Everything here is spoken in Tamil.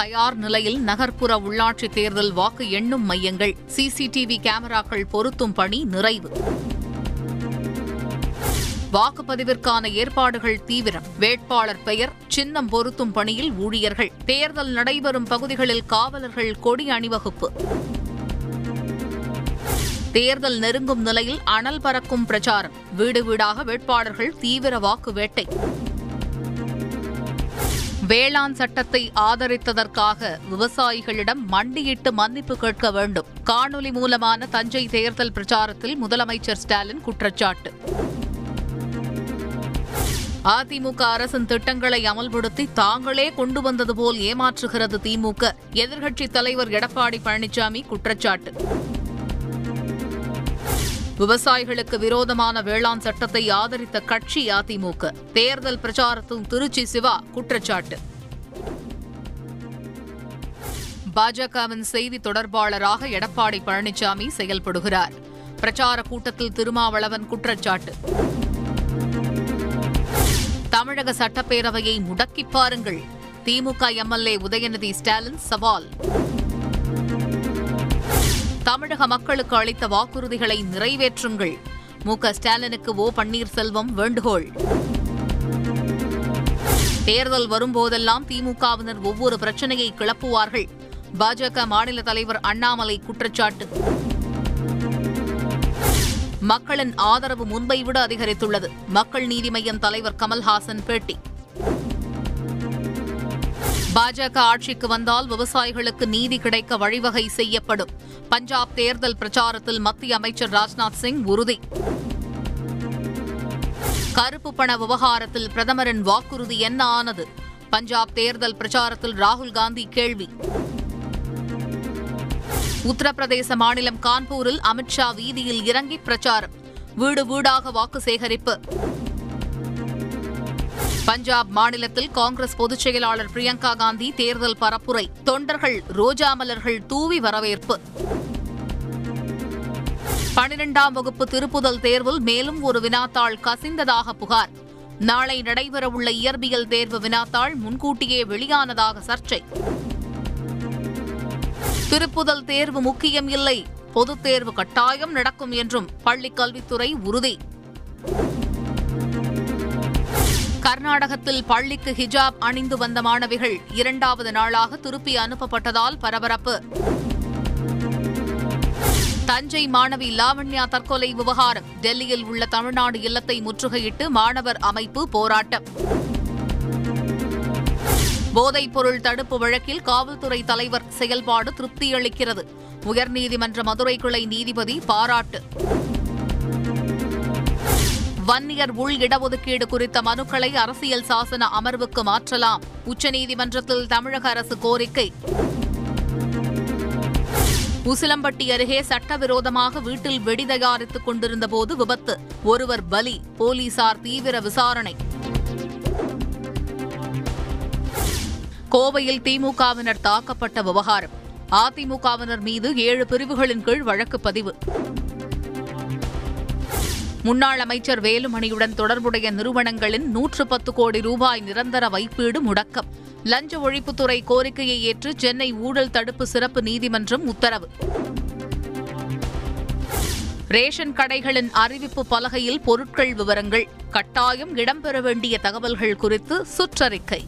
தயார் நிலையில் நகர்ப்புற உள்ளாட்சி தேர்தல் வாக்கு எண்ணும் மையங்கள். சிசிடிவி கேமராக்கள் பொருத்தும் பணி நிறைவு. வாக்குப்பதிவிற்கான ஏற்பாடுகள் தீவிரம். வேட்பாளர் பெயர் சின்னம் பொருத்தும் பணியில் ஊழியர்கள். தேர்தல் நடைபெறும் பகுதிகளில் காவலர்கள் கொடி அணிவகுப்பு. தேர்தல் நெருங்கும் நிலையில் அனல் பறக்கும் பிரச்சாரம். வீடு வீடாக வேட்பாளர்கள் தீவிர வாக்கு வேட்டை. வேளாண் சட்டத்தை ஆதரித்ததற்காக விவசாயிகளிடம் மண்டியிட்டு மன்னிப்பு கேட்க வேண்டும். காணொலி மூலமான தஞ்சை தேர்தல் பிரச்சாரத்தில் முதலமைச்சர் ஸ்டாலின் குற்றச்சாட்டு. அதிமுக அரசின் திட்டங்களை அமல்படுத்தி தாங்களே கொண்டு வந்தது போல் ஏமாற்றுகிறது திமுக. எதிர்க்கட்சித் தலைவர் எடப்பாடி பழனிசாமி குற்றச்சாட்டு. விவசாயிகளுக்கு விரோதமான வேளாண் சட்டத்தை ஆதரித்த கட்சி அதிமுக. தேர்தல் பிரச்சாரத்தில் திருச்சி சிவா குற்றச்சாட்டு. பாஜகவின் செய்தி தொடர்பாளராக எடப்பாடி பழனிசாமி செயல்படுகிறார். பிரச்சார கூட்டத்தில் திருமாவளவன் குற்றச்சாட்டு. தமிழக சட்டப்பேரவையை முடக்கிப் பாருங்கள். திமுக எம்எல்ஏ உதயநிதி ஸ்டாலின் சவால். தமிழக மக்களுக்கு அளித்த வாக்குறுதிகளை நிறைவேற்றுங்கள். மு. க. ஸ்டாலினுக்கு ஓ. பன்னீர்செல்வம் வேண்டுகோள். தேர்தல் வரும்போதெல்லாம் திமுகவினர் ஒவ்வொரு பிரச்சனையை கிளப்புவார்கள். பாஜக மாநில தலைவர் அண்ணாமலை குற்றச்சாட்டு. மக்களின் ஆதரவு முன்பை விட அதிகரித்துள்ளது. மக்கள் நீதி மய்யம் தலைவர் கமல்ஹாசன் பேட்டி. பாஜக ஆட்சிக்கு வந்தால் விவசாயிகளுக்கு நீதி கிடைக்க வழிவகை செய்யப்படும். பஞ்சாப் தேர்தல் பிரச்சாரத்தில் மத்திய அமைச்சர் ராஜ்நாத் சிங் உறுதி. கருப்பு பண விவகாரத்தில் பிரதமரின் வாக்குறுதி என்ன ஆனது? பஞ்சாப் தேர்தல் பிரச்சாரத்தில் ராகுல் காந்தி கேள்வி. உத்தரப்பிரதேச மாநிலம் கான்பூரில் அமித்ஷா வீதியில் இறங்கி பிரச்சாரம். வீடு வீடாக வாக்கு சேகரிப்பு. பஞ்சாப் மாநிலத்தில் காங்கிரஸ் பொதுச் செயலாளர் பிரியங்கா காந்தி தேர்தல் பரப்புரை. தொண்டர்கள் ரோஜா மலர்கள் தூவி வரவேற்பு. பனிரெண்டாம் வகுப்பு திருப்புதல் தேர்வில் மேலும் ஒரு வினாத்தாள் கசிந்ததாக புகார். நாளை நடைபெறவுள்ள இயற்பியல் தேர்வு வினாத்தாள் முன்கூட்டியே வெளியானதாக சர்ச்சை. திருப்புதல் தேர்வு முக்கியம் இல்லை. பொதுத் தேர்வு கட்டாயம் நடக்கும் என்றும் பள்ளிக் கல்வித்துறை உறுதி. கர்நாடகத்தில் பள்ளிக்கு ஹிஜாப் அணிந்து வந்த மாணவிகள் இரண்டாவது நாளாக திருப்பி அனுப்பப்பட்டதால் பரபரப்பு. தஞ்சை மாணவி லாவண்யா தற்கொலை விவகாரம். டெல்லியில் உள்ள தமிழ்நாடு இல்லத்தை முற்றுகையிட்டு மாணவர் அமைப்பு போராட்டம். போதைப்பொருள் தடுப்பு வழக்கில் காவல்துறை தலைவர் செயல்பாடு திருப்தியளிக்கிறது. உயர்நீதிமன்ற மதுரை கிளை நீதிபதி பாராட்டு. வன்னியர் உள் இடஒதுக்கீடு குறித்த மனுக்களை அரசியல் சாசன அமர்வுக்கு மாற்றலாம். உச்சநீதிமன்றத்தில் தமிழக அரசு கோரிக்கை. உசிலம்பட்டி அருகே சட்டவிரோதமாக வீட்டில் வெடி தயாரித்துக் கொண்டிருந்தபோது விபத்து. ஒருவர் பலி போலீசார் தீவிர விசாரணை. கோவையில் திமுகவினர் தாக்கப்பட்ட விவகாரம். அதிமுகவினர் மீது ஏழு பிரிவுகளின் கீழ் வழக்கு பதிவு. முன்னாள் அமைச்சர் வேலுமணியுடன் தொடர்புடைய நிறுவனங்களின் நூற்று பத்து கோடி ரூபாய் நிரந்தர வைப்பீடு முடக்கம். லஞ்ச ஒழிப்புத்துறை கோரிக்கையை ஏற்று சென்னை ஊழல் தடுப்பு சிறப்பு நீதிமன்றம் உத்தரவு. ரேஷன் கடைகளின் அறிவிப்பு பலகையில் பொருட்கள் விவரங்கள். கட்டாயம் இடம்பெற வேண்டிய தகவல்கள் குறித்து சுற்றறிக்கை.